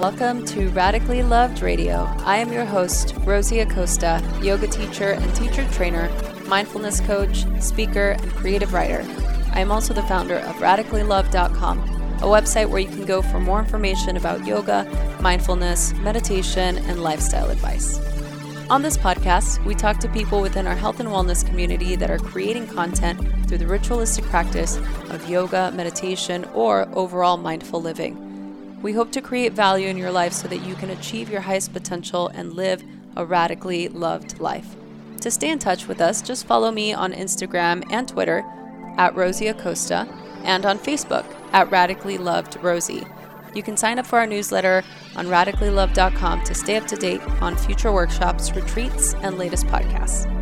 Welcome to Radically Loved Radio. I am your host, Rosie Acosta, yoga teacher and teacher trainer, mindfulness coach, speaker, and creative writer. I am also the founder of radicallyloved.com, a website where you can go for more information about yoga, mindfulness, meditation, and lifestyle advice. On this podcast, we talk to people within our health and wellness community that are creating content through the ritualistic practice of yoga, meditation, or overall mindful living. We hope to create value in your life so that you can achieve your highest potential and live a radically loved life. To stay in touch with us, just follow me on Instagram and Twitter at Rosie Acosta and on Facebook at Radically Loved Rosie. You can sign up for our newsletter on radicallyloved.com to stay up to date on future workshops, retreats, and latest podcasts.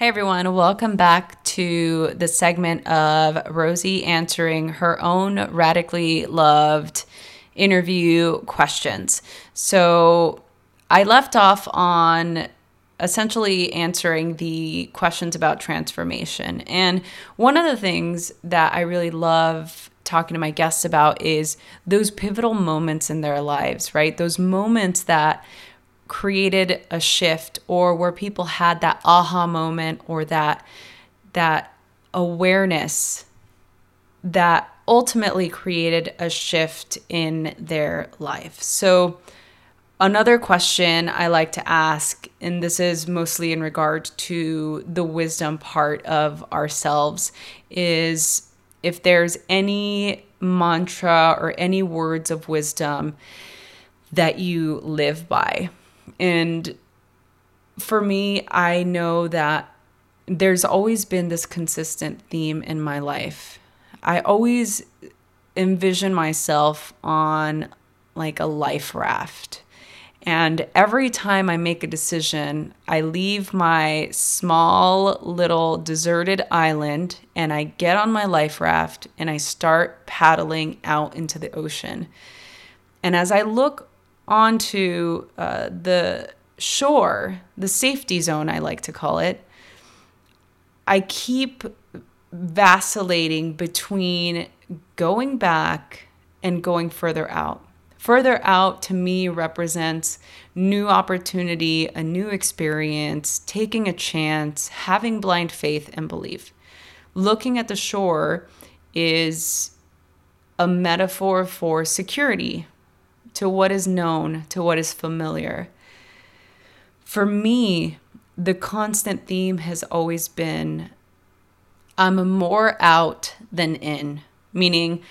Hey everyone, welcome back to the segment of Rosie answering her own radically loved interview questions. So I left off on essentially answering the questions about transformation. And one of the things that I really love talking to my guests about is those pivotal moments in their lives, right? Those moments that created a shift or where people had that aha moment or that that awareness that ultimately created a shift in their life. So another question I like to ask and this is mostly in regard to the wisdom part of ourselves is if there's any mantra or any words of wisdom that you live by and for me, I know that there's always been this consistent theme in my life. I always envision myself on like a life raft. And every time I make a decision, I leave my small little deserted island and I get on my life raft and I start paddling out into the ocean. And as I look onto uh, the shore, the safety zone, I like to call it, I keep vacillating between going back and going further out. Further out to me represents new opportunity, a new experience, taking a chance, having blind faith and belief. Looking at the shore is a metaphor for security, to what is known, to what is familiar. For me, the constant theme has always been I'm more out than in, meaning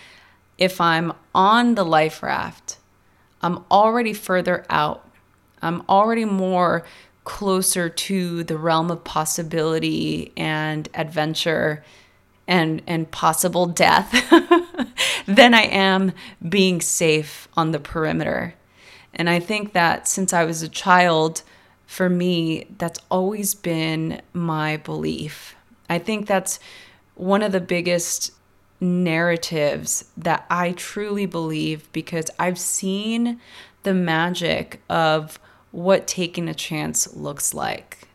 if I'm on the life raft, I'm already further out. I'm already more closer to the realm of possibility and adventure and and possible death than I am being safe on the perimeter. And I think that since I was a child, for me, that's always been my belief. I think that's one of the biggest narratives that I truly believe because I've seen the magic of what taking a chance looks like.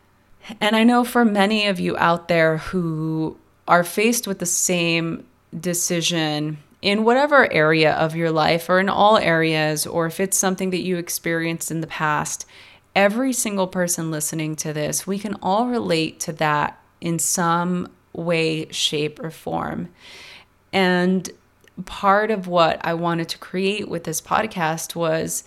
And I know for many of you out there who are faced with the same decision in whatever area of your life or in all areas, or if it's something that you experienced in the past, every single person listening to this, we can all relate to that in some way, shape, or form. And part of what I wanted to create with this podcast was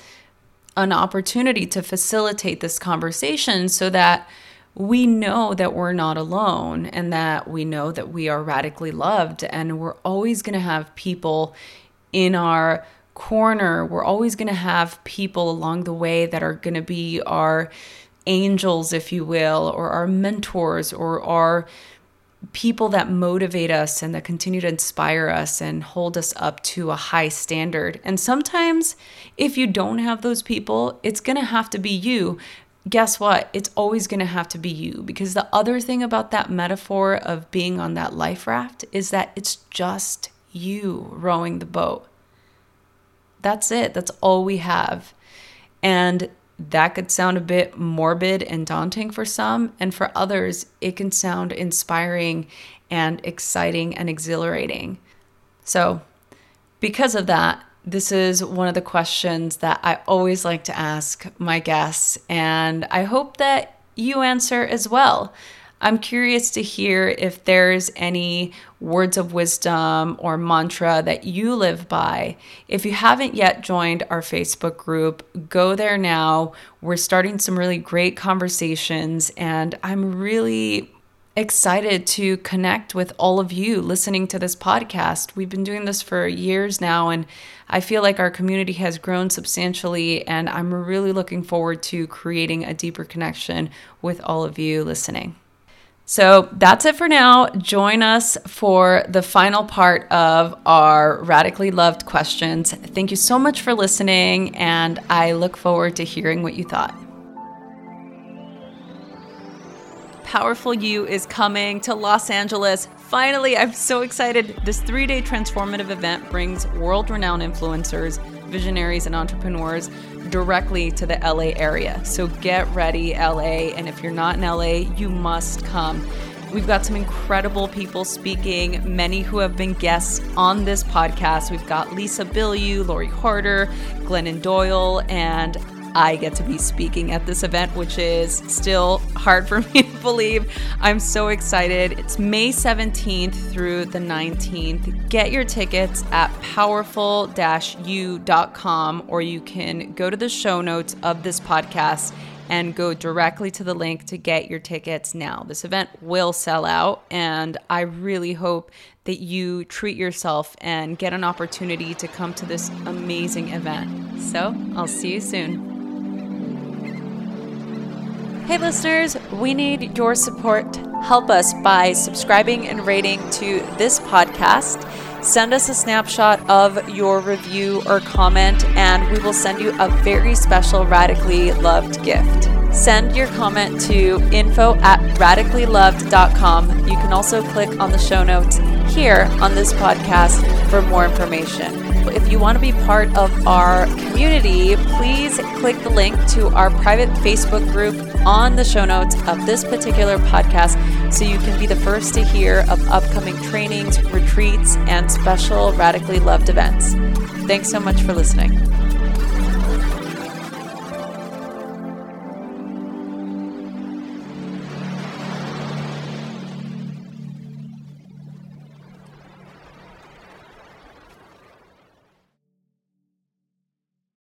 an opportunity to facilitate this conversation so that we know that we're not alone and that we know that we are radically loved and we're always going to have people in our corner. We're always going to have people along the way that are going to be our angels, if you will, or our mentors or our people that motivate us and that continue to inspire us and hold us up to a high standard. And sometimes, if you don't have those people, it's going to have to be you guess what? It's always going to have to be you because the other thing about that metaphor of being on that life raft is that it's just you rowing the boat. That's it. That's all we have. And that could sound a bit morbid and daunting for some. And for others, it can sound inspiring and exciting and exhilarating. So, because of that, This is one of the questions that I always like to ask my guests, and I hope that you answer as well. I'm curious to hear if there's any words of wisdom or mantra that you live by. If you haven't yet joined our Facebook group, go there now. We're starting some really great conversations, and I'm really excited to connect with all of you listening to this podcast. We've been doing this for years now, and I feel like our community has grown substantially, and I'm really looking forward to creating a deeper connection with all of you listening. So that's it for now. Join us for the final part of our radically loved questions. Thank you so much for listening, and I look forward to hearing what you thought. Powerful You is coming to Los Angeles. Finally, I'm so excited. This three day transformative event brings world renowned influencers, visionaries, and entrepreneurs directly to the LA area. So get ready, LA. And if you're not in LA, you must come. We've got some incredible people speaking, many who have been guests on this podcast. We've got Lisa Bilyeu, Lori Harder, Glennon Doyle, and I get to be speaking at this event, which is still hard for me to believe. I'm so excited. It's May 17th through the 19th. Get your tickets at powerful u.com or you can go to the show notes of this podcast and go directly to the link to get your tickets now. This event will sell out, and I really hope that you treat yourself and get an opportunity to come to this amazing event. So, I'll see you soon. Hey, listeners, we need your support. Help us by subscribing and rating to this podcast. Send us a snapshot of your review or comment, and we will send you a very special radically loved gift. Send your comment to info at radicallyloved.com. You can also click on the show notes here on this podcast for more information. If you want to be part of our community, please click the link to our private Facebook group on the show notes of this particular podcast so you can be the first to hear of upcoming trainings, retreats, and special Radically Loved events. Thanks so much for listening.